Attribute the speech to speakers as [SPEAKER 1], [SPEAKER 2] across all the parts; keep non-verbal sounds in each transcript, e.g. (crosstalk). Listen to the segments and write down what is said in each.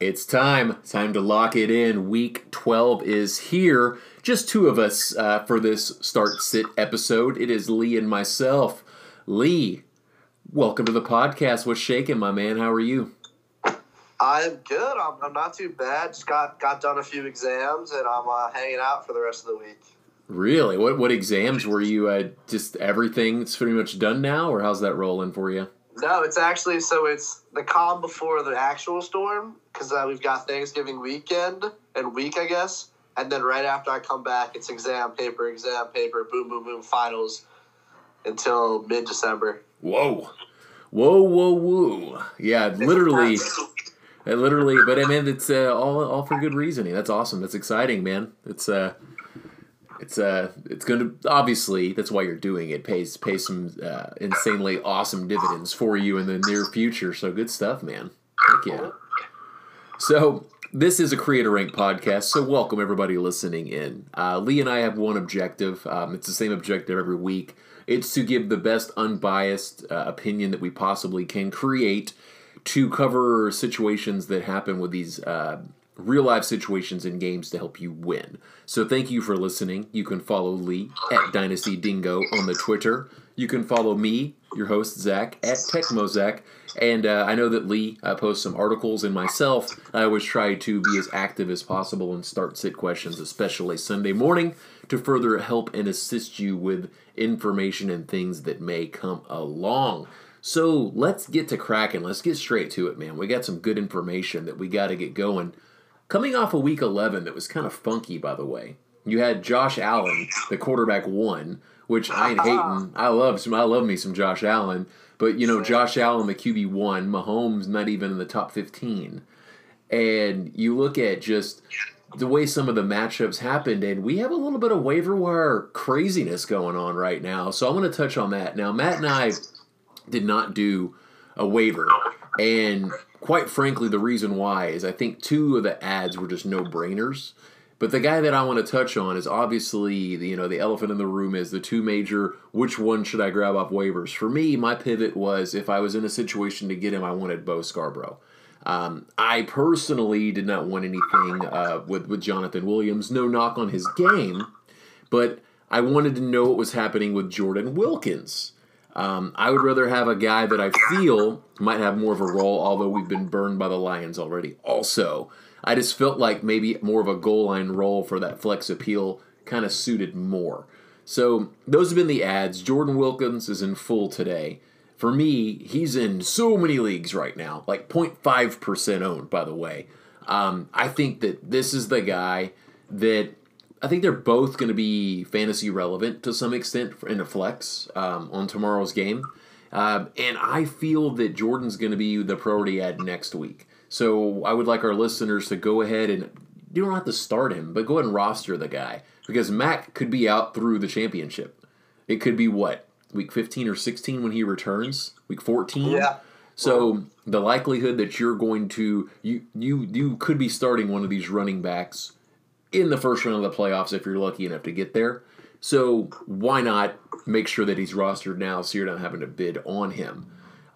[SPEAKER 1] It's time. Time to lock it in. Week 12 is here. Just two of us uh, for this start sit episode. It is Lee and myself. Lee, welcome to the podcast. What's shaking, my man? How are you?
[SPEAKER 2] I'm good. I'm, I'm not too bad. Just got, got done a few exams and I'm uh, hanging out for the rest of the week.
[SPEAKER 1] Really? What what exams were you? Uh, just everything's pretty much done now, or how's that rolling for you?
[SPEAKER 2] No, it's actually so it's the calm before the actual storm because uh, we've got Thanksgiving weekend and week, I guess, and then right after I come back, it's exam paper, exam paper, boom, boom, boom, finals until mid December.
[SPEAKER 1] Whoa, whoa, whoa, whoa! Yeah, (laughs) literally, uh, literally. But I mean, it's uh, all all for good reasoning. That's awesome. That's exciting, man. It's uh it's uh it's going to obviously that's why you're doing it. Pays pays some uh, insanely awesome dividends for you in the near future. So good stuff man. Heck yeah. So this is a creator rank podcast so welcome everybody listening in. Uh, lee and i have one objective. Um, it's the same objective every week. It's to give the best unbiased uh, opinion that we possibly can create to cover situations that happen with these uh, real life situations in games to help you win. So thank you for listening. You can follow Lee at Dynasty Dingo on the Twitter. You can follow me, your host Zach, at TechmoZach. And uh, I know that Lee uh, posts some articles, and myself, I always try to be as active as possible and start sit questions, especially Sunday morning, to further help and assist you with information and things that may come along. So let's get to cracking. Let's get straight to it, man. We got some good information that we got to get going. Coming off a week 11 that was kind of funky, by the way. You had Josh Allen, the quarterback one, which I ain't hating. (laughs) I love some. I love me some Josh Allen, but you know Josh Allen, the QB one, Mahomes not even in the top 15, and you look at just the way some of the matchups happened, and we have a little bit of waiver wire craziness going on right now. So I want to touch on that. Now, Matt and I did not do a waiver, and quite frankly, the reason why is I think two of the ads were just no brainers. But the guy that I want to touch on is obviously the, you know the elephant in the room is the two major. Which one should I grab off waivers? For me, my pivot was if I was in a situation to get him, I wanted Bo Scarborough. Um, I personally did not want anything uh, with with Jonathan Williams. No knock on his game, but I wanted to know what was happening with Jordan Wilkins. Um, I would rather have a guy that I feel might have more of a role, although we've been burned by the Lions already. Also, I just felt like maybe more of a goal line role for that flex appeal kind of suited more. So those have been the ads. Jordan Wilkins is in full today. For me, he's in so many leagues right now, like 0.5% owned, by the way. Um, I think that this is the guy that I think they're both going to be fantasy relevant to some extent in a flex um, on tomorrow's game. Um, and I feel that Jordan's going to be the priority ad next week. So I would like our listeners to go ahead and you don't have to start him, but go ahead and roster the guy because Mac could be out through the championship. It could be what week 15 or 16 when he returns, week 14.
[SPEAKER 2] Yeah.
[SPEAKER 1] So the likelihood that you're going to you you you could be starting one of these running backs in the first round of the playoffs if you're lucky enough to get there. So why not make sure that he's rostered now so you're not having to bid on him?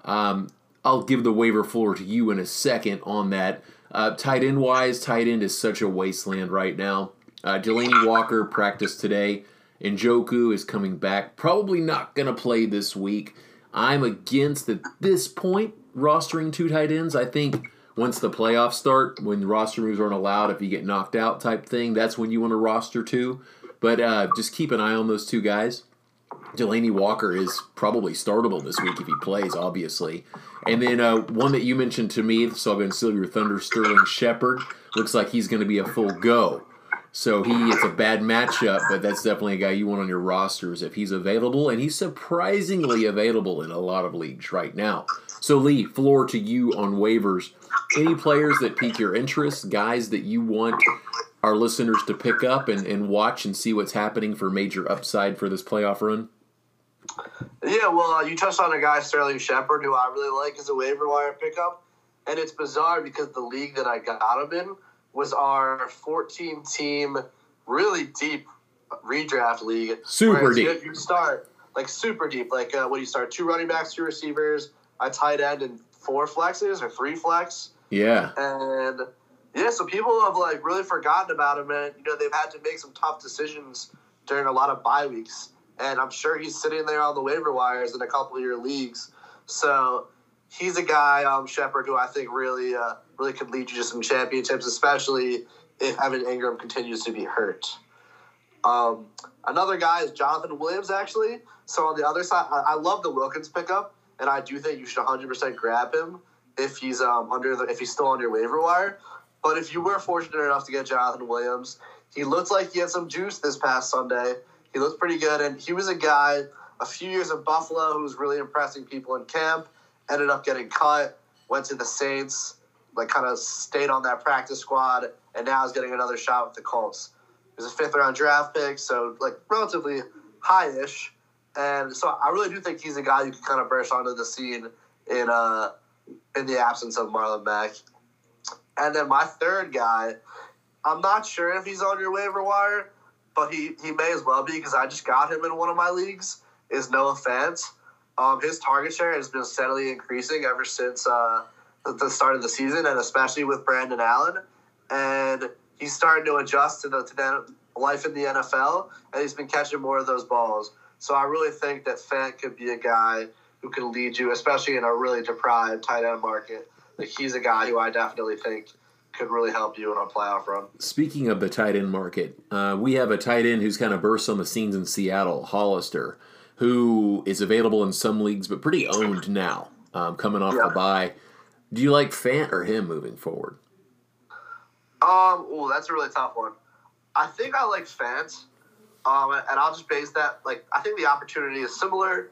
[SPEAKER 1] Um, I'll give the waiver floor to you in a second on that. Uh, tight end wise, tight end is such a wasteland right now. Uh, Delanie Walker practiced today. Njoku is coming back. Probably not going to play this week. I'm against at this point rostering two tight ends. I think once the playoffs start, when roster moves aren't allowed, if you get knocked out type thing, that's when you want to roster two. But uh, just keep an eye on those two guys. Delanie Walker is probably startable this week if he plays, obviously. And then uh, one that you mentioned to me, so I've been your thunder, Sterling Shepard. Looks like he's going to be a full go. So he it's a bad matchup, but that's definitely a guy you want on your rosters if he's available, and he's surprisingly available in a lot of leagues right now. So Lee, floor to you on waivers. Any players that pique your interest, guys that you want our listeners to pick up and, and watch and see what's happening for major upside for this playoff run?
[SPEAKER 2] Yeah, well, uh, you touched on a guy, Sterling Shepard, who I really like as a waiver wire pickup. And it's bizarre because the league that I got him in was our 14 team, really deep redraft league.
[SPEAKER 1] Super deep.
[SPEAKER 2] You, you start like super deep. Like uh, what do you start? Two running backs, two receivers, a tight end, and four flexes or three flex.
[SPEAKER 1] Yeah.
[SPEAKER 2] And yeah, so people have like really forgotten about him, and you know they've had to make some tough decisions during a lot of bye weeks. And I'm sure he's sitting there on the waiver wires in a couple of your leagues. So he's a guy, um, Shepard, who I think really, uh, really could lead you to some championships, especially if Evan Engram continues to be hurt. Um, another guy is Jonathan Williams, actually. So on the other side, I, I love the Wilkins pickup, and I do think you should 100% grab him if he's um, under the if he's still on your waiver wire. But if you were fortunate enough to get Jonathan Williams, he looked like he had some juice this past Sunday. He looked pretty good, and he was a guy a few years in Buffalo who was really impressing people in camp. Ended up getting cut, went to the Saints, like kind of stayed on that practice squad, and now is getting another shot with the Colts. He was a fifth round draft pick, so like relatively high ish. And so I really do think he's a guy who can kind of burst onto the scene in uh in the absence of Marlon Mack. And then my third guy, I'm not sure if he's on your waiver wire, but he, he may as well be because I just got him in one of my leagues. Is Noah Fant. Um, his target share has been steadily increasing ever since uh, the start of the season, and especially with Brandon Allen. And he's starting to adjust to the, to the life in the NFL, and he's been catching more of those balls. So I really think that Fant could be a guy who can lead you, especially in a really deprived tight end market. Like he's a guy who I definitely think could really help you in a playoff run.
[SPEAKER 1] Speaking of the tight end market, uh, we have a tight end who's kind of burst on the scenes in Seattle, Hollister, who is available in some leagues but pretty owned now, um, coming off yeah. the bye. Do you like Fant or him moving forward?
[SPEAKER 2] Um, oh, that's a really tough one. I think I like Fant, um, and I'll just base that like I think the opportunity is similar.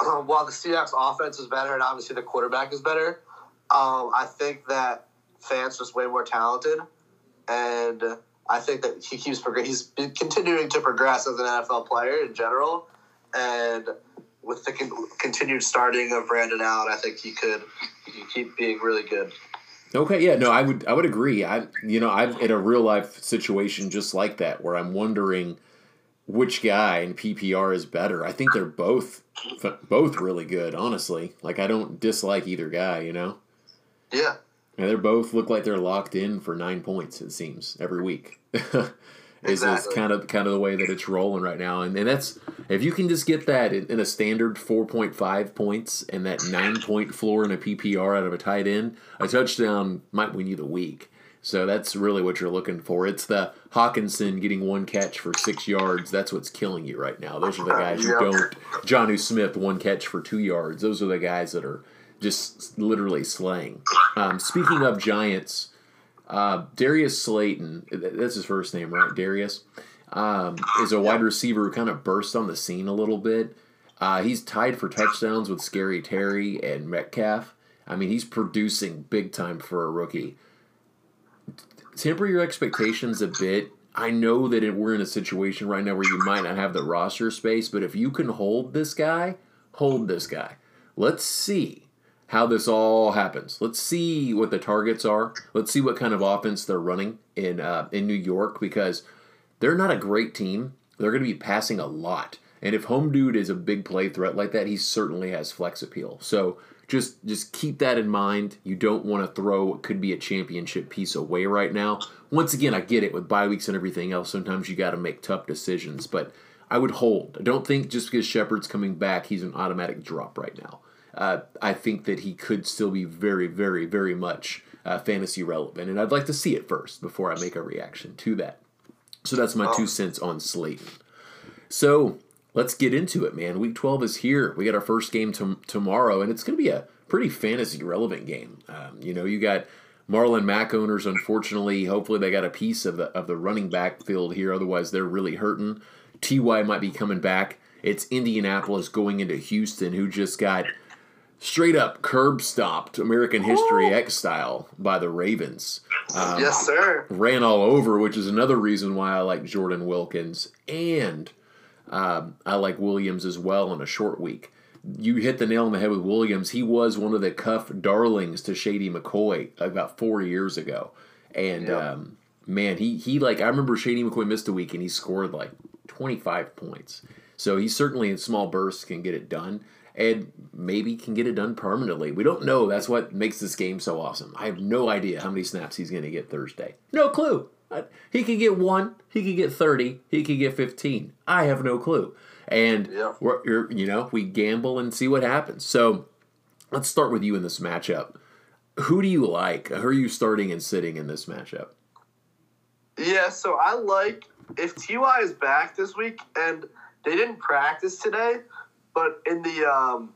[SPEAKER 2] (clears throat) while the Seahawks offense is better and obviously the quarterback is better, um, I think that Fant's just way more talented, and I think that he keeps he's continuing to progress as an NFL player in general, and with the con- continued starting of Brandon Allen, I think he could he could keep being really good.
[SPEAKER 1] Okay, yeah, no, I would I would agree. I you know I'm in a real life situation just like that where I'm wondering which guy in PPR is better. I think they're both both really good, honestly. Like I don't dislike either guy, you know.
[SPEAKER 2] Yeah.
[SPEAKER 1] And they're both look like they're locked in for nine points. It seems every week. (laughs) is exactly. kind of kind of the way that it's rolling right now, and, and that's if you can just get that in, in a standard four point five points and that nine point floor in a PPR out of a tight end, a touchdown might win you the week. So that's really what you're looking for. It's the Hockenson getting one catch for six yards. That's what's killing you right now. Those are the guys who don't. Jonnu Smith, one catch for two yards. Those are the guys that are just literally slaying. Um, speaking of Giants, uh, Darius Slayton, that's his first name, right? Darius um, is a wide receiver who kind of burst on the scene a little bit. Uh, he's tied for touchdowns with Scary Terry and Metcalf. I mean, he's producing big time for a rookie temper your expectations a bit. I know that it, we're in a situation right now where you might not have the roster space, but if you can hold this guy, hold this guy. Let's see how this all happens. Let's see what the targets are. Let's see what kind of offense they're running in uh, in New York because they're not a great team. They're going to be passing a lot, and if Home Dude is a big play threat like that, he certainly has flex appeal. So just just keep that in mind. You don't want to throw what could be a championship piece away right now. Once again, I get it with bye weeks and everything else. Sometimes you got to make tough decisions, but I would hold. I don't think just because Shepard's coming back, he's an automatic drop right now. Uh, I think that he could still be very, very, very much uh, fantasy relevant, and I'd like to see it first before I make a reaction to that. So that's my two cents on Slayton. So let's get into it, man. Week 12 is here. We got our first game to- tomorrow, and it's going to be a pretty fantasy relevant game. Um, you know, you got Marlon Mack owners, unfortunately. Hopefully, they got a piece of the, of the running back field here. Otherwise, they're really hurting. Ty might be coming back. It's Indianapolis going into Houston, who just got straight up curb stopped American History X style by the Ravens.
[SPEAKER 2] Um, yes, sir.
[SPEAKER 1] Ran all over, which is another reason why I like Jordan Wilkins and um, I like Williams as well on a short week. You hit the nail on the head with Williams. He was one of the cuff darlings to Shady McCoy about four years ago, and um, man, he he like I remember Shady McCoy missed a week and he scored like twenty five points. So he certainly in small bursts can get it done. and maybe can get it done permanently. We don't know. That's what makes this game so awesome. I have no idea how many snaps he's going to get Thursday. No clue. He could get one. He could get thirty. He could get fifteen. I have no clue. And
[SPEAKER 2] Yeah.
[SPEAKER 1] we're, you know we gamble and see what happens. So let's start with you in this matchup. Who do you like? Who are you starting and sitting in this matchup?
[SPEAKER 2] Yeah, so I like if Ty is back this week and they didn't practice today, but in the um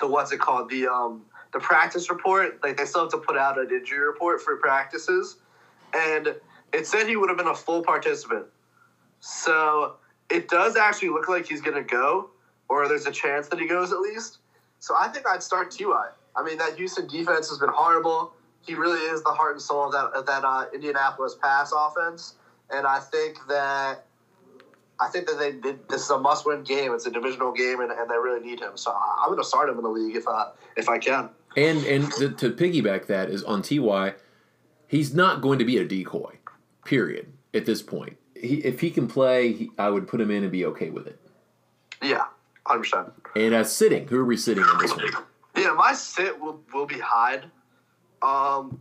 [SPEAKER 2] the what's it called the um the practice report like they still have to put out an injury report for practices, and it said he would have been a full participant. So it does actually look like he's gonna go, or there's a chance that he goes at least. So I think I'd start Ty. I mean that Houston defense has been horrible he really is the heart and soul of that of that uh, Indianapolis pass offense, and I think that I think that they did, this is a must win game. It's a divisional game, and, and they really need him. So I- I'm going to start him in the league if I if I can.
[SPEAKER 1] And and to, to piggyback that is on Ty, he's not going to be a decoy. Period. At this point, he, if he can play, he, I would put him in and be okay with it.
[SPEAKER 2] Yeah, hundred percent.
[SPEAKER 1] And uh, sitting, who are we sitting in this one?
[SPEAKER 2] Yeah, my sit will will be Hyde. Um,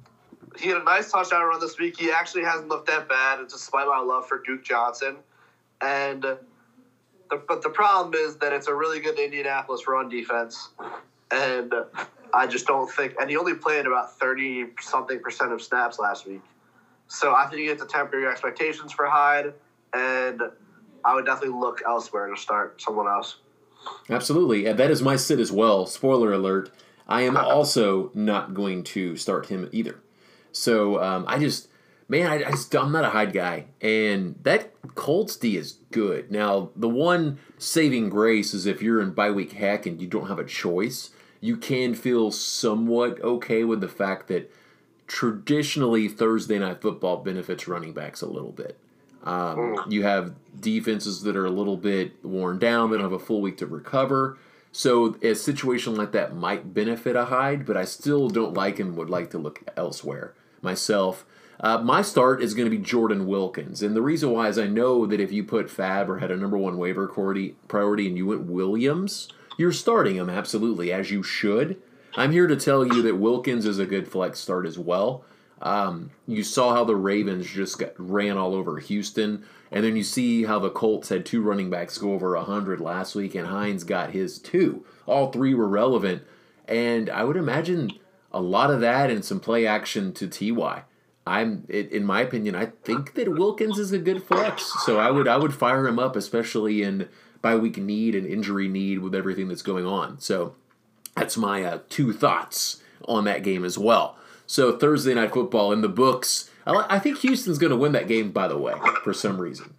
[SPEAKER 2] he had a nice touchdown run this week. He actually hasn't looked that bad, despite my love for Duke Johnson. And the, but the problem is that it's a really good Indianapolis run defense, and I just don't think. And he only played about thirty something percent of snaps last week, so I think you have to temper your expectations for Hyde, and I would definitely look elsewhere to start someone else.
[SPEAKER 1] Absolutely, and that is my sit as well. Spoiler alert: I am (laughs) also not going to start him either. So um, I just, man, I, I just I'm not a Hyde guy, and that Colts D is good. Now the one saving grace is if you're in bye week heck and you don't have a choice, you can feel somewhat okay with the fact that traditionally Thursday night football benefits running backs a little bit. Um, you have defenses that are a little bit worn down, they don't have a full week to recover. So a situation like that might benefit a Hyde, but I still don't like him. Would like to look elsewhere myself. Uh, my start is going to be Jordan Wilkins, and the reason why is I know that if you put FAAB or had a number one waiver priority, priority and you went Williams, you're starting him absolutely as you should. I'm here to tell you that Wilkins is a good flex start as well. Um, you saw how the Ravens just got, ran all over Houston, and then you see how the Colts had two running backs go over 100 last week, and Hines got his two. All three were relevant, and I would imagine a lot of that and some play action to Ty. I'm, it, in my opinion, I think that Wilkins is a good flex, so I would I would fire him up, especially in bye week need and injury need with everything that's going on. So that's my uh, two thoughts on that game as well. So Thursday night football in the books. I, I think Houston's going to win that game, by the way, for some reason.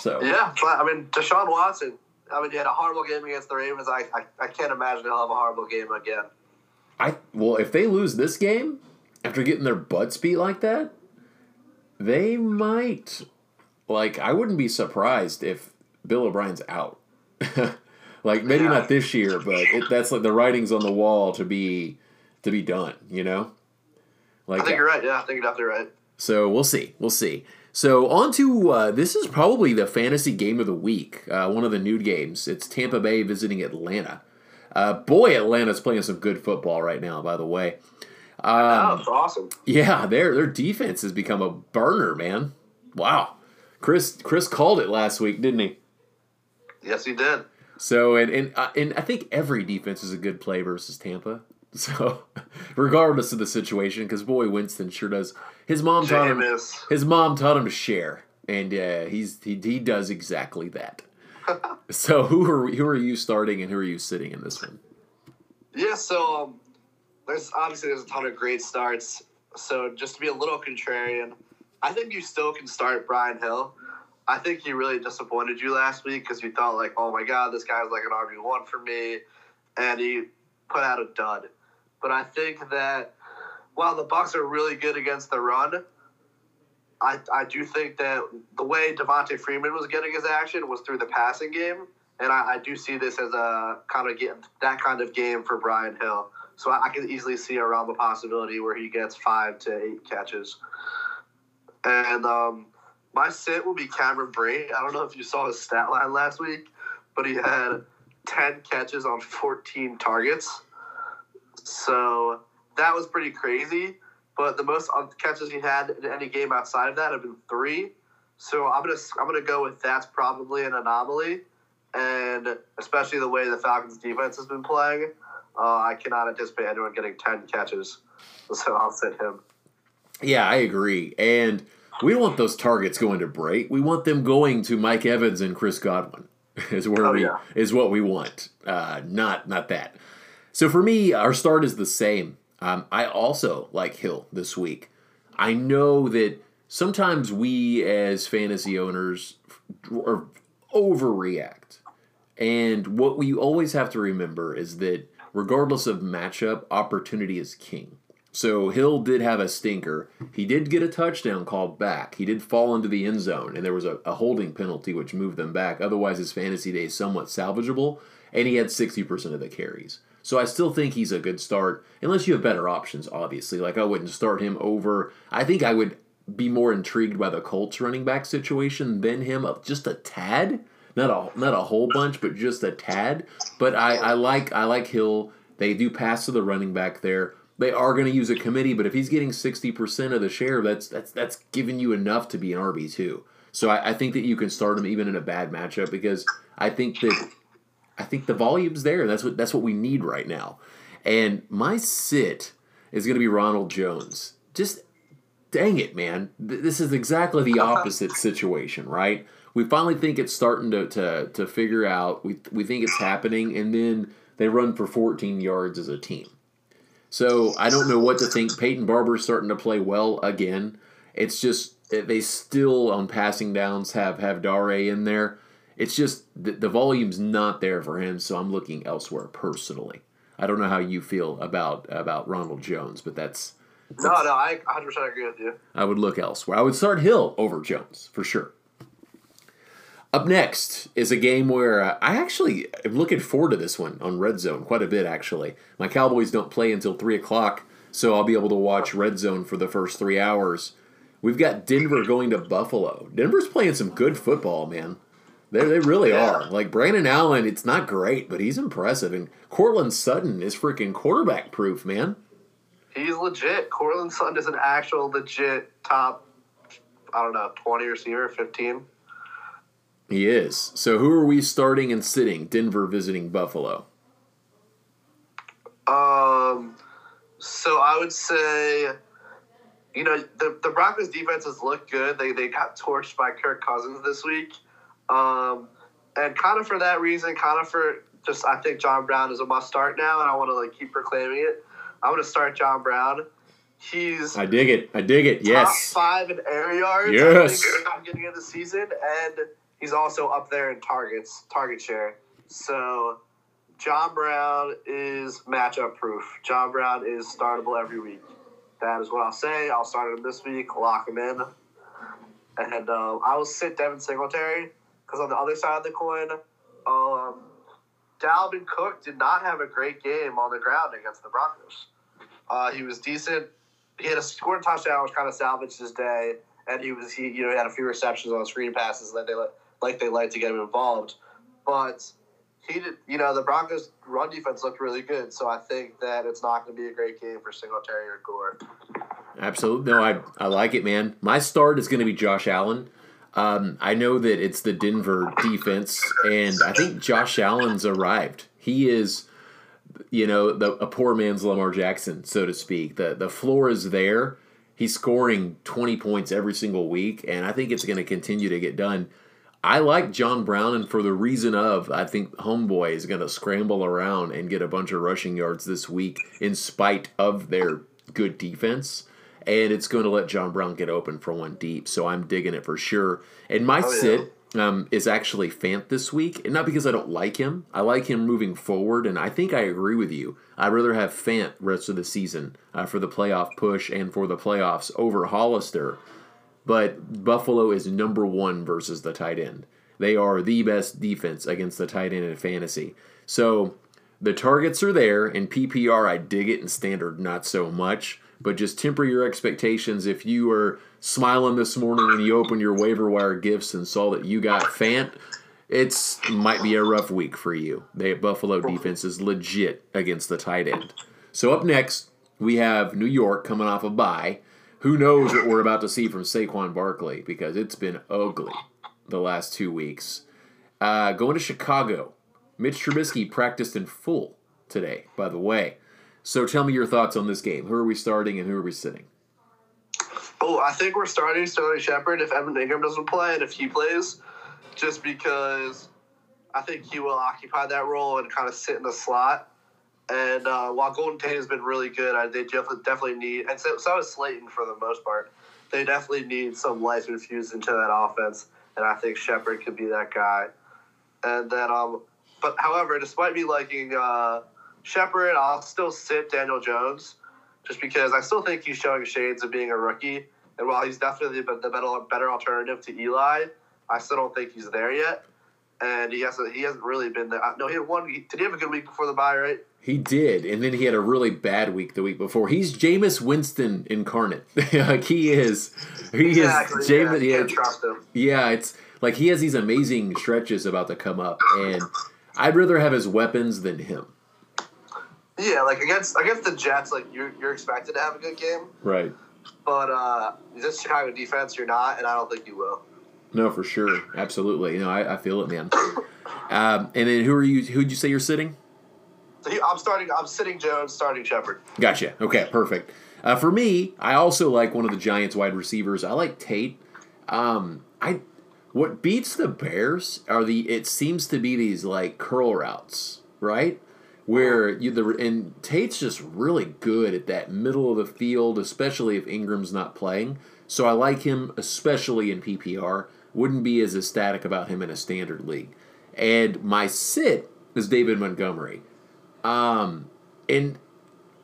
[SPEAKER 1] So
[SPEAKER 2] Yeah, I mean, Deshaun Watson. I mean, he had a horrible game against the Ravens. I, I, I can't imagine he'll have a horrible game again.
[SPEAKER 1] I well, if they lose this game after getting their butts beat like that, they might. Like, I wouldn't be surprised if Bill O'Brien's out. (laughs) like maybe
[SPEAKER 2] Yeah.
[SPEAKER 1] not this year, but it, that's like the writing's on the wall to be to be done. You know, like
[SPEAKER 2] I think you're right. Yeah, I think you're definitely right.
[SPEAKER 1] So we'll see. We'll see. So on to uh, this is probably the fantasy game of the week. Uh, one of the nude games. It's Tampa Bay visiting Atlanta. Uh, boy, Atlanta's playing some good football right now. By the way, um,
[SPEAKER 2] it's awesome.
[SPEAKER 1] yeah, their their defense has become a burner, man. Wow, Chris Chris called it last week, didn't he?
[SPEAKER 2] Yes, he did.
[SPEAKER 1] So and and uh, and I think every defense is a good play versus Tampa. (laughs) So regardless of the situation, because boy, Winston sure does. His mom taught him.
[SPEAKER 2] Jameis.
[SPEAKER 1] His mom taught him to share, and uh, he's he, he does exactly that. (laughs) so who are who are you starting and who are you sitting in this one?
[SPEAKER 2] Yeah, so um, there's obviously there's a ton of great starts. So just to be a little contrarian, I think you still can start Brian Hill. I think he really disappointed you last week because you thought like, oh my god, this guy's like an RB one for me, and he put out a dud. But I think that while the Bucs are really good against the run, I, I do think that the way Devonta Freeman was getting his action was through the passing game, and I, I do see this as a kind of get that kind of game for Brian Hill. So I, I can easily see around the possibility where he gets five to eight catches. And um, my sit will be Cameron Brate. I don't know if you saw his stat line last week, but he had 10 catches on 14 targets. So that was pretty crazy. But the most catches he had in any game outside of that have been three. So I'm gonna I'm gonna go with that's probably an anomaly, and especially the way the Falcons defense has been playing, uh, I cannot anticipate anyone getting ten catches. So I'll sit him.
[SPEAKER 1] Yeah, I agree, and we don't want those targets going to Brate. We want them going to Mike Evans and Chris Godwin. (laughs) Is where oh, we yeah. is what we want. Uh, not not that. So for me, our start is the same. Um, I also like Hill this week. I know that sometimes we as fantasy owners overreact. And what we always have to remember is that regardless of matchup, opportunity is king. So Hill did have a stinker. He did get a touchdown called back. He did fall into the end zone, and there was a, a holding penalty which moved them back. Otherwise, his fantasy day is somewhat salvageable, and he had 60% of the carries. So I still think he's a good start, unless you have better options, obviously. Like I wouldn't start him over. I think I would be more intrigued by the Colts running back situation than him, just a tad. Not a not a whole bunch, but just a tad. But I, I like I like Hill. They do pass to the running back there. They are going to use a committee, but if he's getting sixty percent of the share, that's that's that's giving you enough to be an RB two. So I, I think that you can start him even in a bad matchup because I think that I think the volume's there. That's what that's what we need right now. And my sit is going to be Ronald Jones. Just dang it, man. This is exactly the opposite situation, right? We finally think it's starting to, to, to figure out. We, we think it's happening, and then they run for 14 yards as a team. So I don't know what to think. Peyton Barber's starting to play well again. It's just they still on passing downs have have Dare in there it's just the, the volume's not there for him, so I'm looking elsewhere personally. I don't know how you feel about about Ronald Jones, but that's, that's
[SPEAKER 2] no, no, I 100 percent agree with you.
[SPEAKER 1] I would look elsewhere. I would start Hill over Jones for sure. Up next is a game where uh, I actually am looking forward to this one on Red Zone quite a bit. Actually, my Cowboys don't play until three o'clock, so I'll be able to watch Red Zone for the first three hours. We've got Denver going to Buffalo. Denver's playing some good football, man. They, they really yeah. are. Like Brandon Allen, it's not great, but he's impressive. And Courtland Sutton is freaking quarterback proof, man.
[SPEAKER 2] He's legit. Courtland Sutton is an actual legit top, I don't know, 20 receiver, 15.
[SPEAKER 1] He is. So who are we starting and sitting? Denver visiting Buffalo.
[SPEAKER 2] Um, so I would say, you know, the, the Broncos defenses look good. They, they got torched by Kirk Cousins this week. Um, and kind of for that reason, kind of for just I think John Brown is a must start now, and I want to like keep proclaiming it. I'm going to start John Brown. He's
[SPEAKER 1] I dig it. I dig it. Yes.
[SPEAKER 2] five in air yards.
[SPEAKER 1] Yes.
[SPEAKER 2] I'm getting in the season, and he's also up there in targets, target share. So John Brown is matchup proof. John Brown is startable every week. That is what I'll say. I'll start him this week, lock him in, and uh, I will sit Devin Singletary because on the other side of the coin, um, Dalvin Cook did not have a great game on the ground against the Broncos. Uh, he was decent. He had a scored touchdown, which kind of salvaged his day, and he was he you know he had a few receptions on screen passes that they like they like to get him involved, but he did you know the Broncos run defense looked really good, so I think that it's not going to be a great game for Singletary or Gore.
[SPEAKER 1] Absolutely, no, I I like it, man. My start is going to be Josh Allen. Um, I know that it's the Denver defense, and I think Josh Allen's arrived. He is, you know, the, a poor man's Lamar Jackson, so to speak. The the floor is there. He's scoring twenty points every single week, and I think it's going to continue to get done. I like John Brown, and for the reason of I think Homeboy is going to scramble around and get a bunch of rushing yards this week, in spite of their good defense and it's going to let John Brown get open for one deep. So I'm digging it for sure. And my oh, sit yeah. um, is actually Fant this week, and not because I don't like him. I like him moving forward, and I think I agree with you. I'd rather have Fant rest of the season uh, for the playoff push and for the playoffs over Hollister. But Buffalo is number one versus the tight end. They are the best defense against the tight end in fantasy. So the targets are there. In PPR, I dig it. In standard, not so much but just temper your expectations. If you were smiling this morning and you opened your waiver wire gifts and saw that you got Fant, it's might be a rough week for you. The Buffalo defense is legit against the tight end. So up next, we have New York coming off a bye. Who knows what we're about to see from Saquon Barkley because it's been ugly the last two weeks. Uh, going to Chicago, Mitch Trubisky practiced in full today, by the way. So tell me your thoughts on this game. Who are we starting and who are we sitting?
[SPEAKER 2] Oh, I think we're starting Sterling Shepard if Evan Engram doesn't play and if he plays, just because I think he will occupy that role and kind of sit in the slot. And uh, while Golden Tate has been really good, I, they definitely, definitely need, and so, so is Slayton for the most part, they definitely need some life infused into that offense. And I think Shepard could be that guy. And then, um, but however, despite me liking uh, Shepard, I'll still sit Daniel Jones just because I still think he's showing shades of being a rookie. And while he's definitely the better, better alternative to Eli, I still don't think he's there yet. And he hasn't he hasn't really been there. No, he had one. Did he have a good week before the bye? Right.
[SPEAKER 1] He did, and then he had a really bad week the week before. He's Jameis Winston incarnate. (laughs) like he is, he exactly, is Jameis. Yeah, yeah, yeah, it's like he has these amazing stretches about to come up, and I'd rather have his weapons than him.
[SPEAKER 2] Yeah, like against against the Jets, like you're you're expected to have a good game,
[SPEAKER 1] right?
[SPEAKER 2] But uh, this Chicago defense, you're not, and I don't think you will.
[SPEAKER 1] No, for sure, absolutely. You know, I, I feel it, man. um, and then who are you? Who'd you say you're sitting?
[SPEAKER 2] I'm starting. I'm sitting Jones, starting Shepard.
[SPEAKER 1] Gotcha. Okay, perfect. Uh, for me, I also like one of the Giants' wide receivers. I like Tate. Um, I what beats the Bears are the it seems to be these like curl routes, right? Where you the and Tate's just really good at that middle of the field, especially if Engram's not playing. So I like him, especially in PPR. Wouldn't be as ecstatic about him in a standard league. And my sit is David Montgomery. Um, and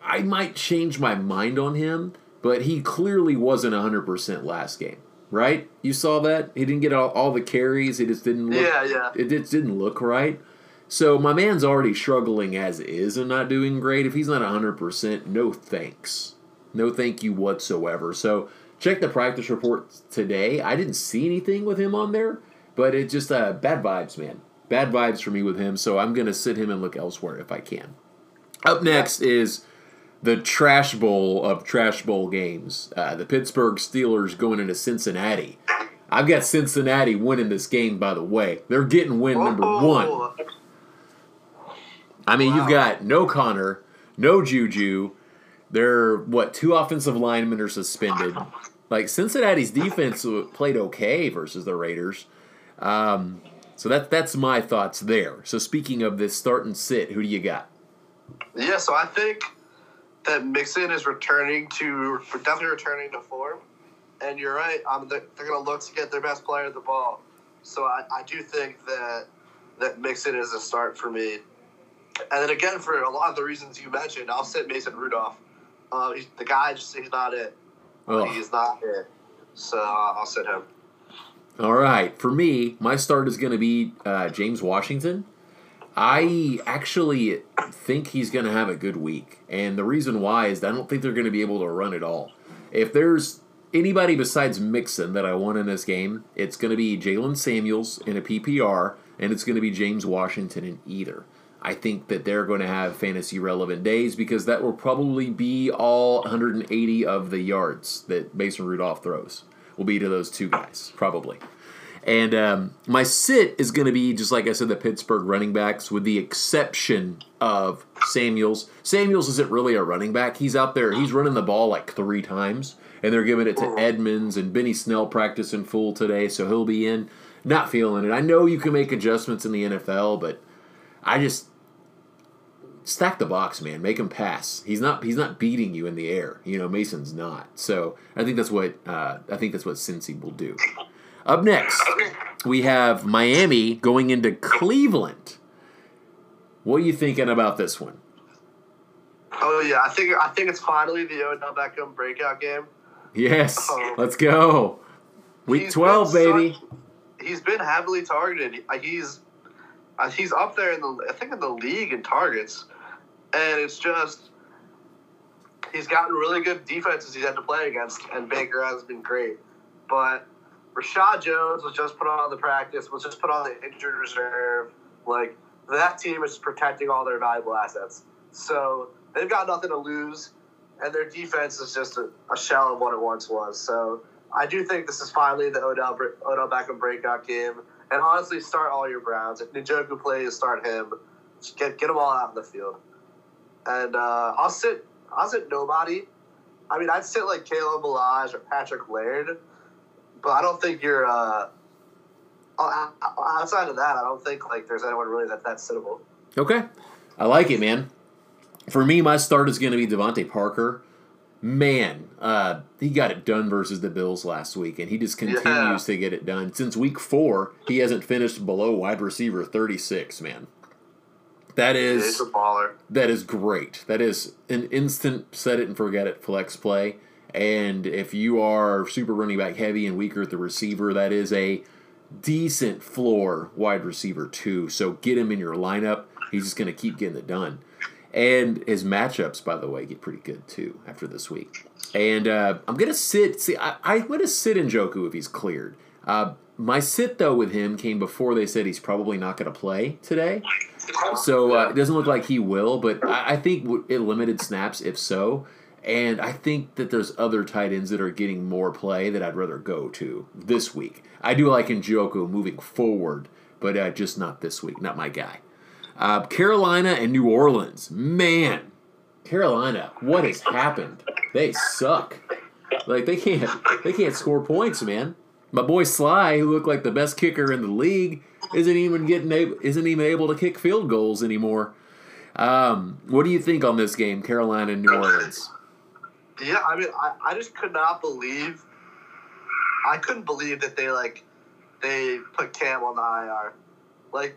[SPEAKER 1] I might change my mind on him, but he clearly wasn't 100% last game, right? You saw that? He didn't get all, all the carries. He just didn't look,
[SPEAKER 2] Yeah, yeah.
[SPEAKER 1] It just didn't look right. So my man's already struggling as is and not doing great. If he's not 100%, no thanks. No thank you whatsoever. So check the practice report today. I didn't see anything with him on there, but it just uh, bad vibes, man. Bad vibes for me with him, so I'm going to sit him and look elsewhere if I can. Up next is the trash bowl of trash bowl games. Uh, the Pittsburgh Steelers going into Cincinnati. I've got Cincinnati winning this game, by the way. They're getting win number one. I mean, wow. you've got no Connor, no Juju. They're, what, two offensive linemen are suspended. Like, Cincinnati's defense played okay versus the Raiders. Um, so that that's my thoughts there. So speaking of this start and sit, who do you got?
[SPEAKER 2] Yeah, so I think that Mixon is returning to definitely returning to form, and you're right. Um, they're, they're going to look to get their best player the ball. So I, I do think that that Mixon is a start for me. And then again, for a lot of the reasons you mentioned, I'll sit Mason Rudolph. Uh, the guy just he's not it. Oh. He's not it. So I'll sit him.
[SPEAKER 1] All right. For me, my start is going to be uh, James Washington. I actually think he's going to have a good week. And the reason why is I don't think they're going to be able to run it all. If there's anybody besides Mixon that I want in this game, it's going to be Jaylen Samuels in a PPR, and it's going to be James Washington in either. I think that they're going to have fantasy relevant days because that will probably be all 180 of the yards that Mason Rudolph throws will be to those two guys, probably. And um, my sit is going to be just like I said, the Pittsburgh running backs, with the exception of Samuels. Samuels isn't really a running back. He's out there. He's running the ball like three times, and they're giving it to Edmonds and Benny Snell practice in full today, so he'll be in. Not feeling it. I know you can make adjustments in the NFL, but I just stack the box, man. Make him pass. He's not he's not beating you in the air. You know, Mason's not. So I think that's what uh, I think that's what Cincy will do. Up next, we have Miami going into Cleveland. What are you thinking about this one?
[SPEAKER 2] Oh yeah, I think I think it's finally the Odell Beckham breakout game.
[SPEAKER 1] Yes, um, let's go. Week twelve, baby.
[SPEAKER 2] he's been heavily targeted. He's he's up there in the I think in the league in targets and it's just he's gotten really good defenses he's had to play against, and Baker has been great. But Reshad Jones was just put on the practice, was just put on the injured reserve. Like that team is protecting all their valuable assets. So they've got nothing to lose, and their defense is just a, a shell of what it once was. So I do think this is finally the Odell Odell Beckham breakout game. And honestly, start all your Browns. If Njoku plays, start him. Just get get them all out in the field. And uh, I'll sit I'll sit nobody. I mean, I'd sit like Caleb Ballage or Patrick Laird, but I don't think you're. Uh, outside of that, I don't think like there's anyone really that that's sittable.
[SPEAKER 1] Okay, I like it, man. For me, my start is going to be DeVante Parker. Man, uh, he got it done versus the Bills last week, and he just continues yeah. to get it done. Since week four, he hasn't finished below wide receiver 36, man. That is That is great. That is an instant set it and forget it flex play. And if you are super running back heavy and weaker at the receiver, that is a decent floor wide receiver too. So get him in your lineup. He's just going to keep getting it done. And his matchups, by the way, get pretty good too after this week. And uh, I'm gonna sit. See, I, I'm gonna sit Njoku if he's cleared. Uh, my sit though with him came before they said he's probably not going to play today. So uh, it doesn't look like he will, but I, I think it limited snaps if so. And I think that there's other tight ends that are getting more play that I'd rather go to this week. I do like Njoku moving forward, but uh, just not this week. Not my guy. Uh, Carolina and New Orleans. Man, Carolina, what has happened? They suck. Like they can't they can't score points, man. My boy Slye, who looked like the best kicker in the league, isn't even getting able, isn't even able to kick field goals anymore. Um, what do you think on this game, Carolina and New Orleans?
[SPEAKER 2] Yeah, I mean, I, I just could not believe. I couldn't believe that they like they put Cam on the IR. Like,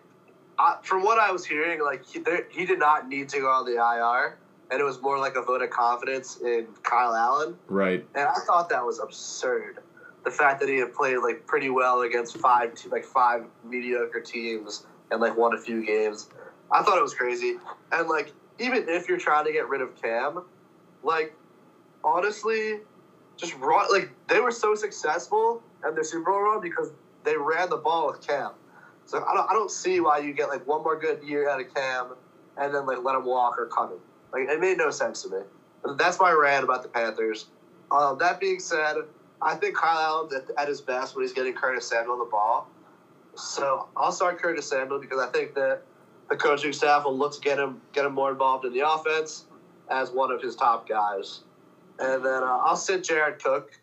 [SPEAKER 2] I, from what I was hearing, like he, he did not need to go on the IR, and it was more like a vote of confidence in Kyle Allen.
[SPEAKER 1] Right.
[SPEAKER 2] And I thought that was absurd. The fact that he had played like pretty well against five like five mediocre teams and like won a few games, I thought it was crazy. And like even if you're trying to get rid of Cam, like honestly, just run like they were so successful at their Super Bowl run because they ran the ball with Cam. So I don't I don't see why you get like one more good year out of Cam and then like let him walk or cut him. Like it made no sense to me. But that's my rant about the Panthers. Um, that being said, I think Kyle Allen's at, at his best when he's getting Curtis Samuel the ball. So I'll start Curtis Samuel because I think that the coaching staff will look to get him get him more involved in the offense as one of his top guys and then uh, I'll sit Jared Cook,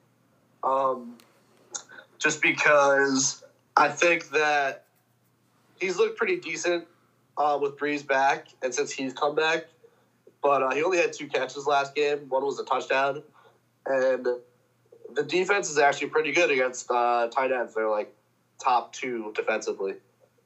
[SPEAKER 2] um, just because I think that he's looked pretty decent uh, with Brees back, and since he's come back, but uh, he only had two catches last game. One was a touchdown, and the defense is actually pretty good against uh, tight ends. They're like top two defensively,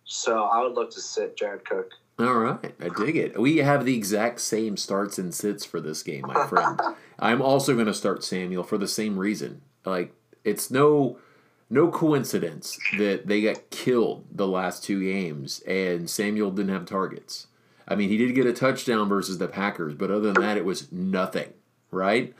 [SPEAKER 2] so I would look to sit Jared Cook.
[SPEAKER 1] All right, I dig it. We have the exact same starts and sits for this game, my friend. (laughs) I'm also going to start Samuel for the same reason. Like it's no no coincidence that they got killed the last two games and Samuel didn't have targets. I mean, he did get a touchdown versus the Packers, but other than that, it was nothing, right?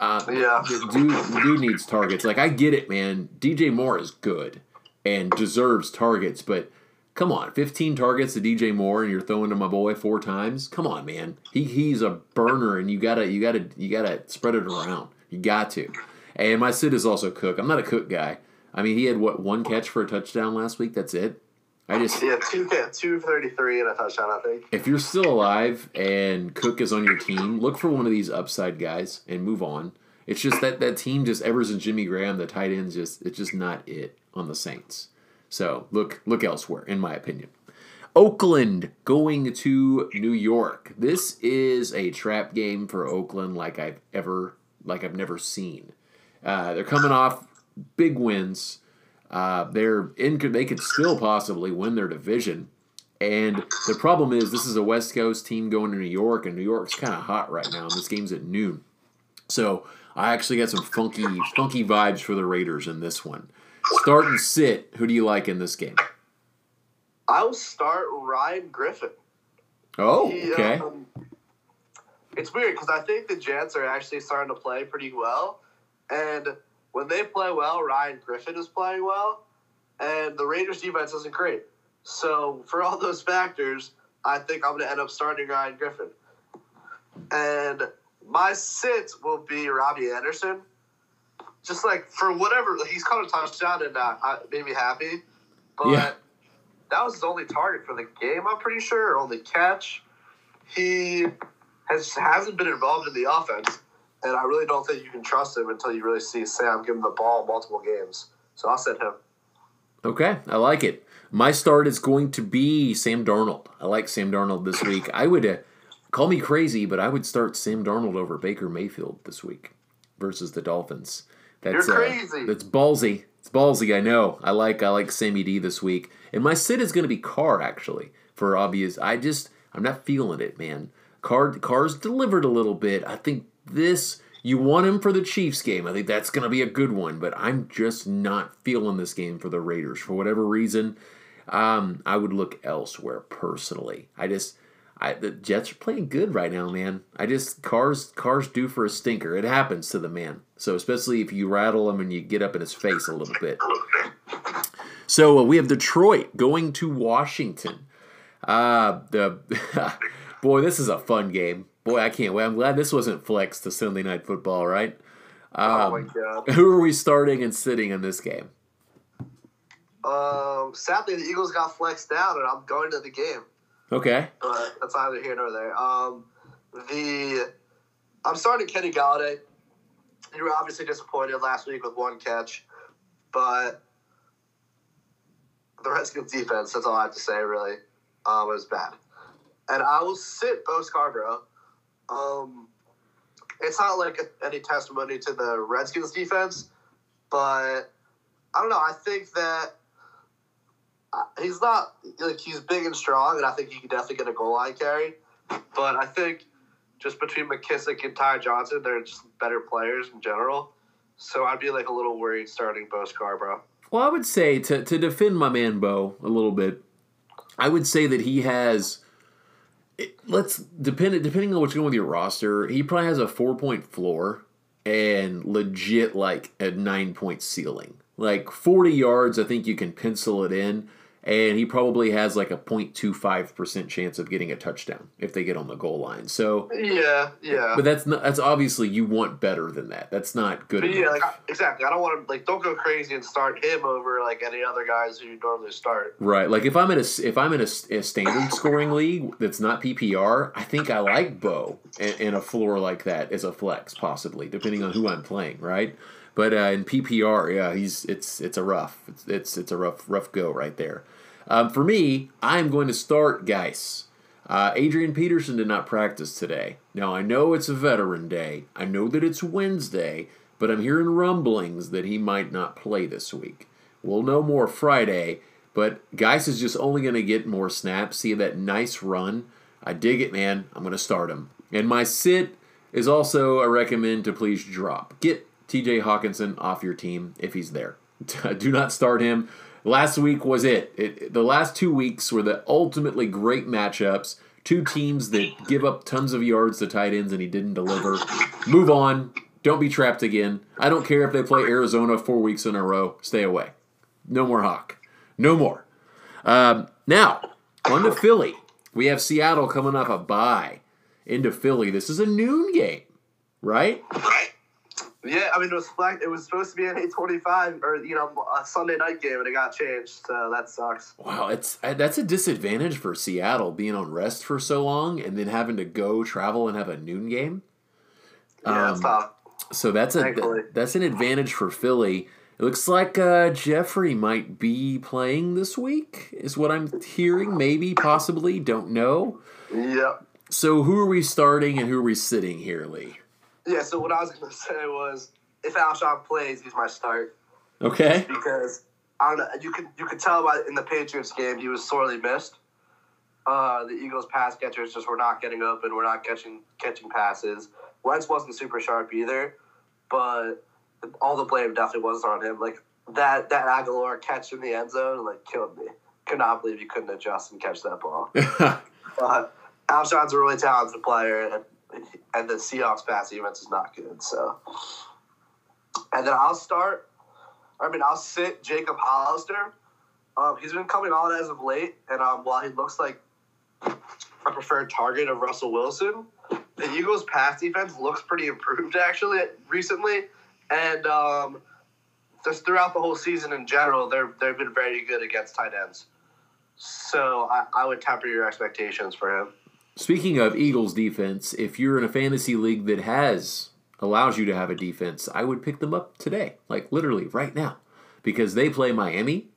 [SPEAKER 1] Uh,
[SPEAKER 2] yeah. (laughs)
[SPEAKER 1] Dude, dude needs targets. Like I get it, man. DJ Moore is good and deserves targets, but Come on, 15 targets to DJ Moore and you're throwing to my boy four times. Come on, man. He he's a burner and you gotta you gotta you gotta spread it around. You got to. And my sit is also Cook. I'm not a Cook guy. I mean, he had what one catch for a touchdown last week. That's it. I just
[SPEAKER 2] yeah two two thirty three and a touchdown. I think.
[SPEAKER 1] If you're still alive and Cook is on your team, look for one of these upside guys and move on. It's just that that team just Evers and Jimmy Graham, the tight ends, just it's just not it on the Saints. So look look elsewhere, in my opinion. Oakland going to New York. This is a trap game for Oakland like I've ever like I've never seen. Uh, they're coming off big wins. Uh, they're in. They could still possibly win their division. And the problem is, this is a West Coast team going to New York, and New York's kind of hot right now. And this game's at noon, so I actually got some funky, funky vibes for the Raiders in this one. Start and sit. Who do you like in this game?
[SPEAKER 2] I will start Ryan Griffin.
[SPEAKER 1] Oh, he, okay. Um,
[SPEAKER 2] it's weird because I think the Jets are actually starting to play pretty well, and when they play well, Ryan Griffin is playing well, and the Raiders defense isn't great. So for all those factors, I think I'm going to end up starting Ryan Griffin. And my sit will be Robbie Anderson. Just like for whatever he's caught a touchdown and uh, made me happy, but yeah. that was his only target for the game. I'm pretty sure, or only catch. He has hasn't been involved in the offense, and I really don't think you can trust him until you really see Sam give him the ball multiple games. So I'll send him.
[SPEAKER 1] Okay, I like it. My start is going to be Sam Darnold. I like Sam Darnold this week. I would uh, call me crazy, but I would start Sam Darnold over Baker Mayfield this week versus the Dolphins.
[SPEAKER 2] That's You're uh, crazy.
[SPEAKER 1] Uh, that's ballsy. It's ballsy. I know. I like I like Sammy D this week, and my sit is going to be Carr actually for obvious. I just I'm not feeling it, man. Carr Carr's delivered a little bit. I think this you want him for the Chiefs game. I think that's going to be a good one, but I'm just not feeling this game for the Raiders for whatever reason. Um, I would look elsewhere personally. I just I, the Jets are playing good right now, man. I just cars cars due for a stinker. It happens to the man. So especially if you rattle him and you get up in his face a little bit. So uh, we have Detroit going to Washington. Uh, the (laughs) boy, this is a fun game. Boy, I can't wait. I'm glad this wasn't flexed to Sunday Night Football, right? Um, oh my um, god! Who are we starting and sitting in this game?
[SPEAKER 2] Um, sadly, the Eagles got flexed out, and I'm going to the game.
[SPEAKER 1] Okay.
[SPEAKER 2] But that's either here nor there. Um, the I'm starting Kenny Golladay. You were obviously disappointed last week with one catch, but the Redskins defense, that's all I have to say, really, uh, was bad. And I will sit Bo Scarborough. Um, it's not like any testimony to the Redskins defense, but I don't know. I think that he's not like he's big and strong, and I think he could definitely get a goal line carry. But I think just between McKissic and Ty Johnson, they're just better players in general. So I'd be like a little worried starting Bo Scarborough.
[SPEAKER 1] Well, I would say to to defend my man Bo a little bit, I would say that he has. Let's depend depending on what's going with your roster. He probably has a four point floor and legit like a nine point ceiling. Like forty yards, I think you can pencil it in and he probably has like a 0.25% chance of getting a touchdown if they get on the goal line. So
[SPEAKER 2] yeah, yeah.
[SPEAKER 1] But that's not that's obviously you want better than that. That's not good.
[SPEAKER 2] But yeah, like, exactly. I don't want to like don't go crazy and start him over like any other guys who you normally start.
[SPEAKER 1] Right. Like if I'm in a if I'm in a, a standard scoring league that's not PPR, I think I like Bo in, in a floor like that as a flex possibly, depending on who I'm playing. Right. But uh, in PPR, yeah, he's it's it's a rough it's it's, it's a rough rough go right there. Um, for me, I'm going to start Guice. Uh, Adrian Peterson did not practice today. Now I know it's a veteran day. I know that it's Wednesday, but I'm hearing rumblings that he might not play this week. We'll know more Friday, but Guice is just only going to get more snaps. See that nice run? I dig it, man. I'm going to start him. And my sit is also a recommend to please drop. Get TJ Hockenson off your team if he's there. (laughs) Do not start him. Last week was it. it. The last two weeks were the ultimately great matchups. Two teams that give up tons of yards to tight ends and he didn't deliver. Move on. Don't be trapped again. I don't care if they play Arizona four weeks in a row. Stay away. No more Hawk. No more. Um, now, on to Philly. We have Seattle coming off a bye into Philly. This is a noon game, right?
[SPEAKER 2] Right. Yeah, I mean it was it was supposed to be an eight twenty five or you know a Sunday night game and it got changed, so that sucks.
[SPEAKER 1] Wow, it's that's a disadvantage for Seattle being on rest for so long and then having to go travel and have a noon game.
[SPEAKER 2] Yeah, um, tough.
[SPEAKER 1] So that's a Thankfully. that's an advantage for Philly. It looks like uh, Jeffery might be playing this week, is what I'm hearing. Maybe, possibly, don't know.
[SPEAKER 2] Yep.
[SPEAKER 1] So who are we starting and who are we sitting here, Lee?
[SPEAKER 2] Yeah, so what I was going (laughs) to say was if Alshon plays, he's my start.
[SPEAKER 1] Okay.
[SPEAKER 2] Because I don't know, you could you could tell by in the Patriots game he was sorely missed. Uh, the Eagles pass catchers just were not getting open. We're not catching catching passes. Wentz wasn't super sharp either, but all the blame definitely wasn't on him. Like that that Agholor catch in the end zone like killed me. Could not believe you couldn't adjust and catch that ball. (laughs) but Alshon's a really talented player, and and the Seahawks pass defense is not good. So And then I'll start. I mean, I'll sit Jacob Hollister. Um, he's been coming on as of late, and um, while he looks like a preferred target of Russell Wilson, the Eagles' pass defense looks pretty improved actually recently, and um, just throughout the whole season in general, they're they've been very good against tight ends. So I, I would temper your expectations for him.
[SPEAKER 1] Speaking of Eagles defense, if you're in a fantasy league that has allows you to have a defense, I would pick them up today, like literally right now, because they play Miami,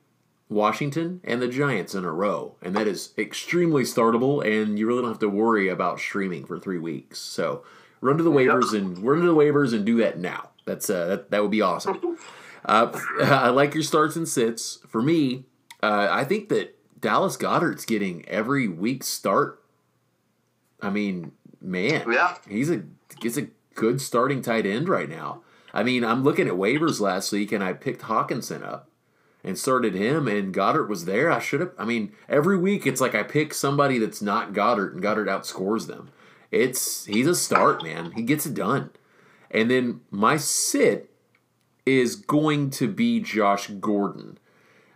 [SPEAKER 1] Washington, and the Giants in a row, and that is extremely startable, and you really don't have to worry about streaming for three weeks. So run to the waivers and run to the waivers and do that now. That's uh, that, that would be awesome. Uh, (laughs) I like your starts and sits. For me, uh, I think that Dallas Goedert's getting every week start. I mean, man,
[SPEAKER 2] Yeah.
[SPEAKER 1] he's a he's a good starting tight end right now. I mean, I'm looking at waivers last week, and I picked Hockenson up and started him, and Goedert was there. I should have. I mean, every week it's like I pick somebody that's not Goedert, and Goedert outscores them. It's he's a start, man. He gets it done. And then my sit is going to be Josh Gordon.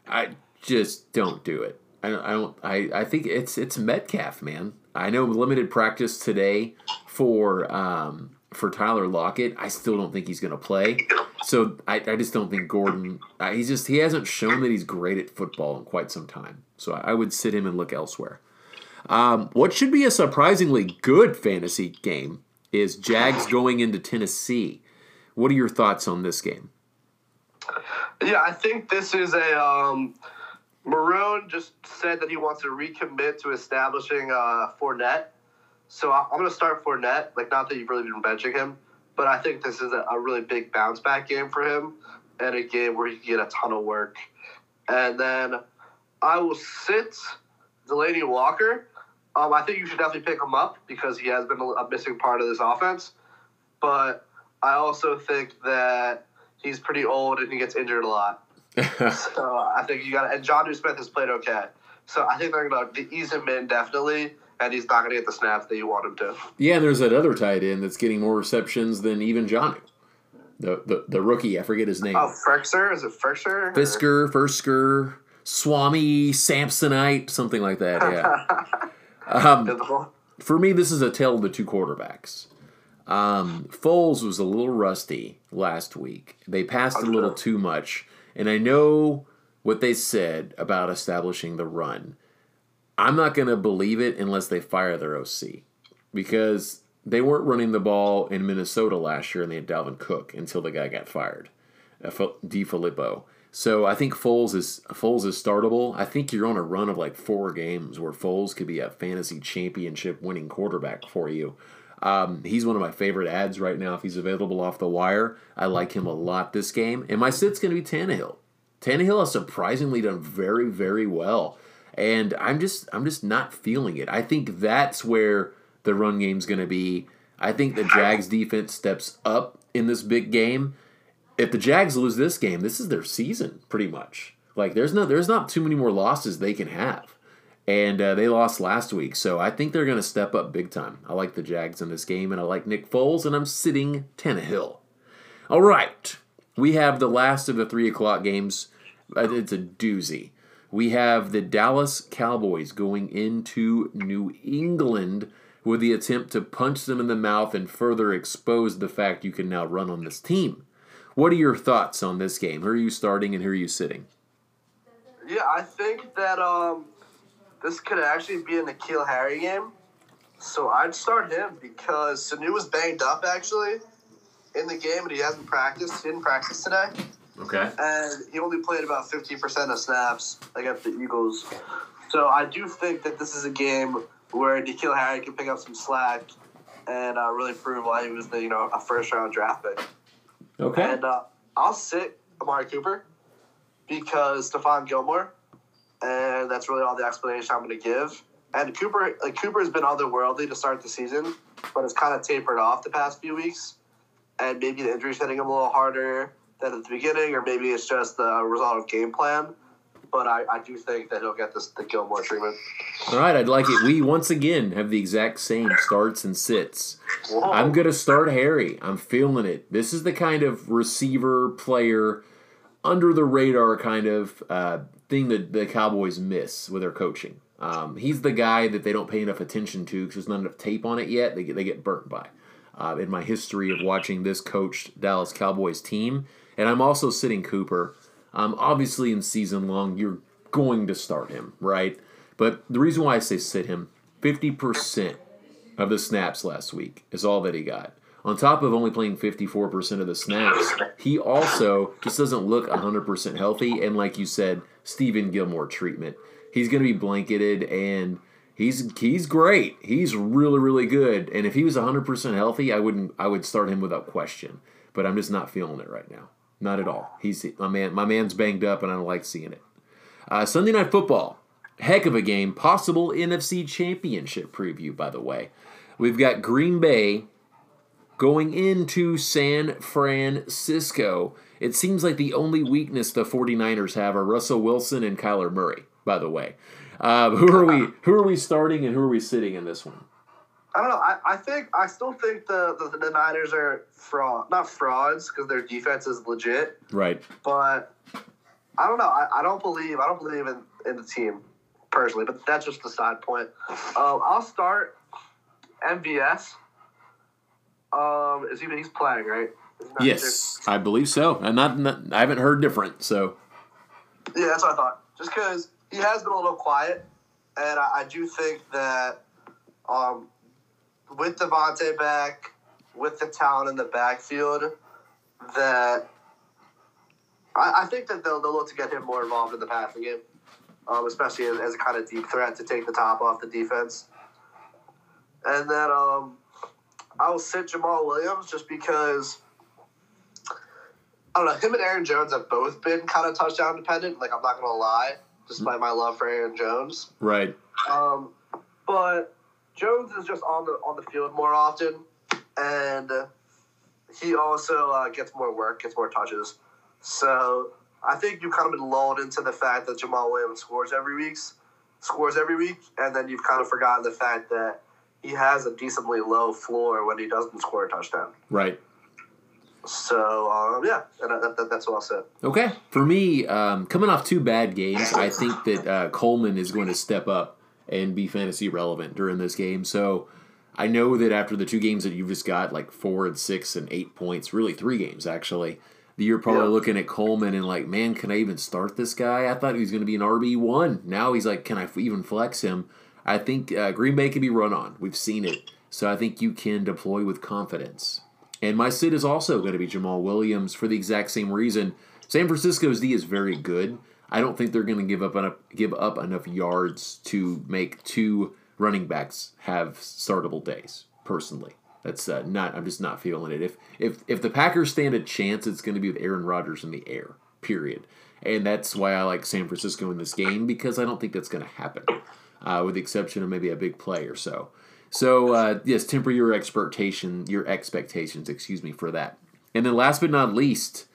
[SPEAKER 1] I just don't do it. I don't. I, don't, I, I think it's it's Metcalf, man. I know limited practice today for um, for Tyler Lockett. I still don't think he's going to play. So I, I just don't think Gordon. Uh, he's just he hasn't shown that he's great at football in quite some time. So I, I would sit him and look elsewhere. Um, what should be a surprisingly good fantasy game is Jags going into Tennessee. What are your thoughts on this game?
[SPEAKER 2] Yeah, I think this is a um, Marrone just said that he wants to recommit to establishing uh, Fournette. So I- I'm going to start Fournette. Like, not that you've really been benching him, but I think this is a, really big bounce back game for him and a game where he can get a ton of work. And then I will sit Delanie Walker. Um, I think you should definitely pick him up because he has been a missing part of this offense. But I also think that he's pretty old and he gets injured a lot. (laughs) So I think you got and Jonnu Smith has played okay. So I think they're gonna ease him in definitely, and he's not gonna get the snaps that you want him to.
[SPEAKER 1] Yeah, and there's that other tight end that's getting more receptions than even Johnny. The, the the rookie, I forget his name.
[SPEAKER 2] Oh, is it Ferkser?
[SPEAKER 1] Fisker, Fersker, Swami, Samsonite, something like that. Yeah. (laughs) Um, for me, this is a tale of the two quarterbacks. Um, Foles was a little rusty last week. They passed a little too much, and I know what they said about establishing the run. I'm not going to believe it unless they fire their OC because they weren't running the ball in Minnesota last year and they had Dalvin Cook until the guy got fired, uh, DeFilippo. So I think Foles is Foles is startable. I think you're on a run of like four games where Foles could be a fantasy championship winning quarterback for you. Um, he's one of my favorite ads right now. If he's available off the wire, I like him a lot this game. And my sit's going to be Tannehill. Tannehill has surprisingly done very, very well, and I'm just, I'm just not feeling it. I think that's where the run game's going to be. I think the Jags defense steps up in this big game. If the Jags lose this game, this is their season pretty much. Like there's no, there's not too many more losses they can have, and uh, they lost last week, so I think they're going to step up big time. I like the Jags in this game, and I like Nick Foles, and I'm sitting Tannehill. All right. We have the last of the three o'clock games. Uh, It's a doozy. We have the Dallas Cowboys going into New England with the attempt to punch them in the mouth and further expose the fact you can now run on this team. What are your thoughts on this game? Who are you starting and who are you sitting?
[SPEAKER 2] Yeah, I think that um, this could actually be a N'Keal Harry game. So I'd start him because Sanu was banged up actually in the game and he hasn't practiced. He didn't practice today.
[SPEAKER 1] Okay.
[SPEAKER 2] and he only played about 15% of snaps against the Eagles. So I do think that this is a game where N'Keal Harry can pick up some slack and uh, really prove why he was the you know a first round draft pick.
[SPEAKER 1] Okay.
[SPEAKER 2] And uh, I'll sit Amari Cooper because Stephon Gilmore, and that's really all the explanation I'm going to give. And Cooper, like Cooper, has been otherworldly to start the season, but it's kind of tapered off the past few weeks. And maybe the injury's hitting him a little harder than at the beginning, or maybe it's just the result of game plan. But I, I do think that he'll get this the Gilmore treatment.
[SPEAKER 1] All right, I'd like it. We once again have the exact same starts and sits.
[SPEAKER 2] Whoa.
[SPEAKER 1] I'm gonna start Harry. I'm feeling it. This is the kind of receiver player, under the radar kind of uh, thing that the Cowboys miss with their coaching. Um, he's the guy that they don't pay enough attention to because there's not enough tape on it yet. They get they get burnt by. Uh, in my history of watching this coached Dallas Cowboys team, and I'm also sitting Cooper. Um, obviously, in season long, you're going to start him, right? But the reason why I say sit him, 50% of the snaps last week is all that he got. On top of only playing 54% of the snaps, he also just doesn't look 100% healthy. And like you said, Stephon Gilmore treatment. He's going to be blanketed and he's he's great. He's really really good. And if he was 100% healthy, I wouldn't I would start him without question. But I'm just not feeling it right now. Not at all. He's my man. My man's banged up, and I don't like seeing it. Uh, Sunday night football, heck of a game. Possible NFC Championship preview, by the way. We've got Green Bay going into San Francisco. It seems like the only weakness the 49ers have are Russell Wilson and Kyler Murray. By the way, uh, who are we? Who are we starting, and who are we sitting in this one?
[SPEAKER 2] I don't know. I, I think I still think the, the, the Niners are fraud, not frauds, because their defense is legit.
[SPEAKER 1] Right.
[SPEAKER 2] But I don't know. I, I don't believe I don't believe in, in the team personally. But that's just a side point. Um, I'll start MVS. Um, is he he's playing right?
[SPEAKER 1] Yes, I believe so. And not, not I haven't heard different. So.
[SPEAKER 2] Yeah, that's what I thought. Just because he has been a little quiet, and I, I do think that um, with Davante back, with the talent in the backfield, that I, I think that they'll, they'll look to get him more involved in the passing game, um, especially as, as a kind of deep threat to take the top off the defense. And then um, I will sit Jamaal Williams just because I don't know. Him and Aaron Jones have both been kind of touchdown dependent. Like I'm not gonna lie, despite my love for Aaron Jones.
[SPEAKER 1] right.
[SPEAKER 2] Um, but Jones is just on the on the field more often, and he also uh, gets more work, gets more touches. So I think you've kind of been lulled into the fact that Jamaal Williams scores every week, scores every week, and then you've kind of forgotten the fact that he has a decently low floor when he doesn't score a touchdown.
[SPEAKER 1] Right.
[SPEAKER 2] So um, yeah, and that, that, that's all I'll.
[SPEAKER 1] Okay. For me, um, coming off two bad games, I think that uh, Coleman is going to step up and be fantasy relevant during this game. So I know that after the two games that you've just got, like four and six and eight points, really three games actually, that you're probably
[SPEAKER 2] Yeah.
[SPEAKER 1] looking at Coleman and like, man, can I even start this guy? I thought he was going to be an RB one. Now he's like, can I f- even flex him? I think uh, Green Bay can be run on. We've seen it. So I think you can deploy with confidence. And my sit is also going to be Jamaal Williams for the exact same reason. San Francisco's D is very good. I don't think they're going to give up enough give up enough yards to make two running backs have startable days. Personally, that's uh, not. I'm just not feeling it. If if if the Packers stand a chance, it's going to be with Aaron Rodgers in the air. Period. And that's why I like San Francisco in this game because I don't think that's going to happen, uh, with the exception of maybe a big play or so. So uh, yes, temper your expectation, your expectations, excuse me, for that. And then last but not least,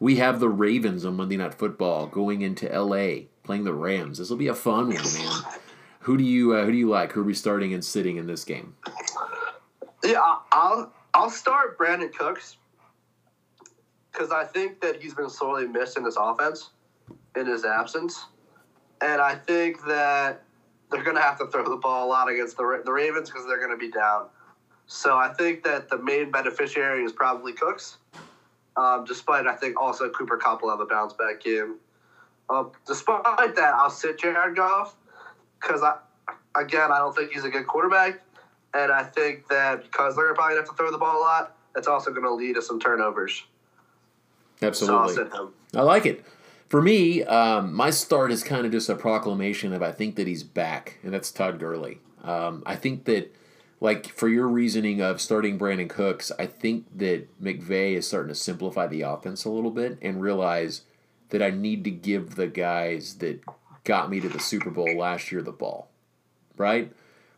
[SPEAKER 1] we have the Ravens on Monday Night Football going into L.A. playing the Rams. This will be a fun one, man. Who do you uh, who do you like? Who are we starting and sitting in this game?
[SPEAKER 2] Yeah, I'll I'll start Brandin Cooks because I think that he's been sorely missed in this offense in his absence, and I think that they're going to have to throw the ball a lot against the the Ravens because they're going to be down. So I think that the main beneficiary is probably Cooks, um, despite I think also Cooper Kupp will have a bounce back game. Um, despite that, I'll sit Jared Goff because I again I don't think he's a good quarterback. And I think that because they're probably going to have to throw the ball a lot, that's also going to lead to some turnovers. So I'll
[SPEAKER 1] Absolutely.
[SPEAKER 2] sit him.
[SPEAKER 1] I like it. For me, um, my start is kind of just a proclamation of I think that he's back, and that's Todd Gurley. Um, I think that, like, for your reasoning of starting Brandin Cooks, I think that McVay is starting to simplify the offense a little bit and realize that I need to give the guys that got me to the Super Bowl last year the ball, right?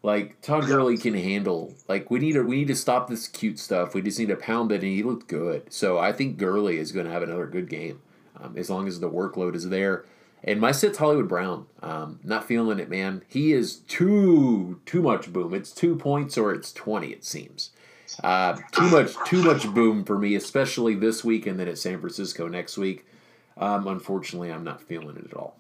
[SPEAKER 1] Like Todd Gurley can handle. Like we need to we need to stop this cute stuff. We just need to pound it, and he looked good. So I think Gurley is going to have another good game, um, as long as the workload is there. And my sit's Hollywood Brown. Um, not feeling it, man. He is too too much boom. It's two points or it's twenty. It seems. Uh, too much, too much boom for me, especially this week and then at San Francisco next week. Um, unfortunately, I'm not feeling it at all.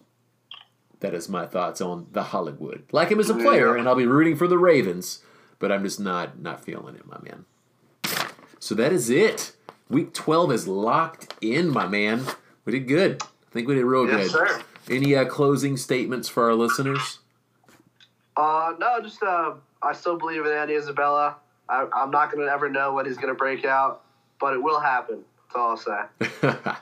[SPEAKER 1] That is my thoughts on the Hollywood. Like him as a player, and I'll be rooting for the Ravens, but I'm just not not feeling it, my man. So that is it. Week 12 is locked in, my man. We did good. I think we did real
[SPEAKER 2] Yes,
[SPEAKER 1] good.
[SPEAKER 2] sir.
[SPEAKER 1] Any uh, closing statements for our listeners?
[SPEAKER 2] Uh, no, just uh, I still believe in Andy Isabella. I, I'm not going to ever know when he's going to break out, but it will happen. That's all I'll say.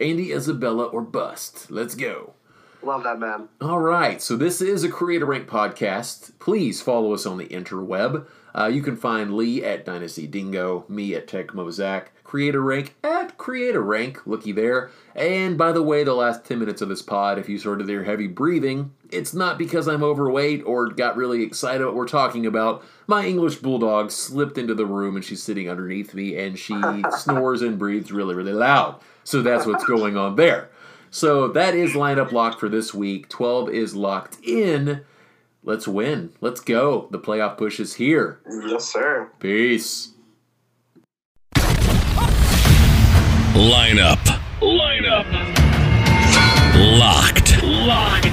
[SPEAKER 2] (laughs)
[SPEAKER 1] Andy Isabella or bust. Let's go.
[SPEAKER 2] Love that man.
[SPEAKER 1] All right, so this is a Creator Rank podcast. Please follow us on the interweb. Uh, you can find Lee at Dynasty Dingo, me at Tech Mozak, Creator Rank eh, at Creator Rank. Looky there. And by the way, the last 10 minutes of this pod, if you sort of hear heavy breathing, it's not because I'm overweight or got really excited what we're talking about. My English bulldog slipped into the room and she's sitting underneath me and she (laughs) snores and breathes really, really loud. So that's what's going on there. So that is lineup locked for this week. 12 is locked in. Let's win. Let's go. The playoff push is here.
[SPEAKER 2] Yes, sir.
[SPEAKER 1] Peace.
[SPEAKER 3] Lineup. Lineup. Locked. Locked.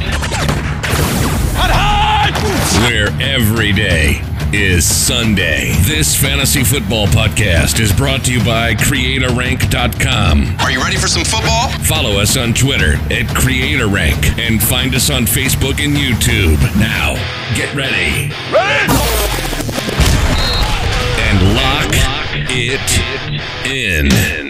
[SPEAKER 3] Hot, hot! Where every day is Sunday. This fantasy football podcast is brought to you by CreatorRank.com.
[SPEAKER 4] Are you ready for some football?
[SPEAKER 3] Follow us on Twitter at CreatorRank and find us on Facebook and YouTube. Now, get ready. And lock it in.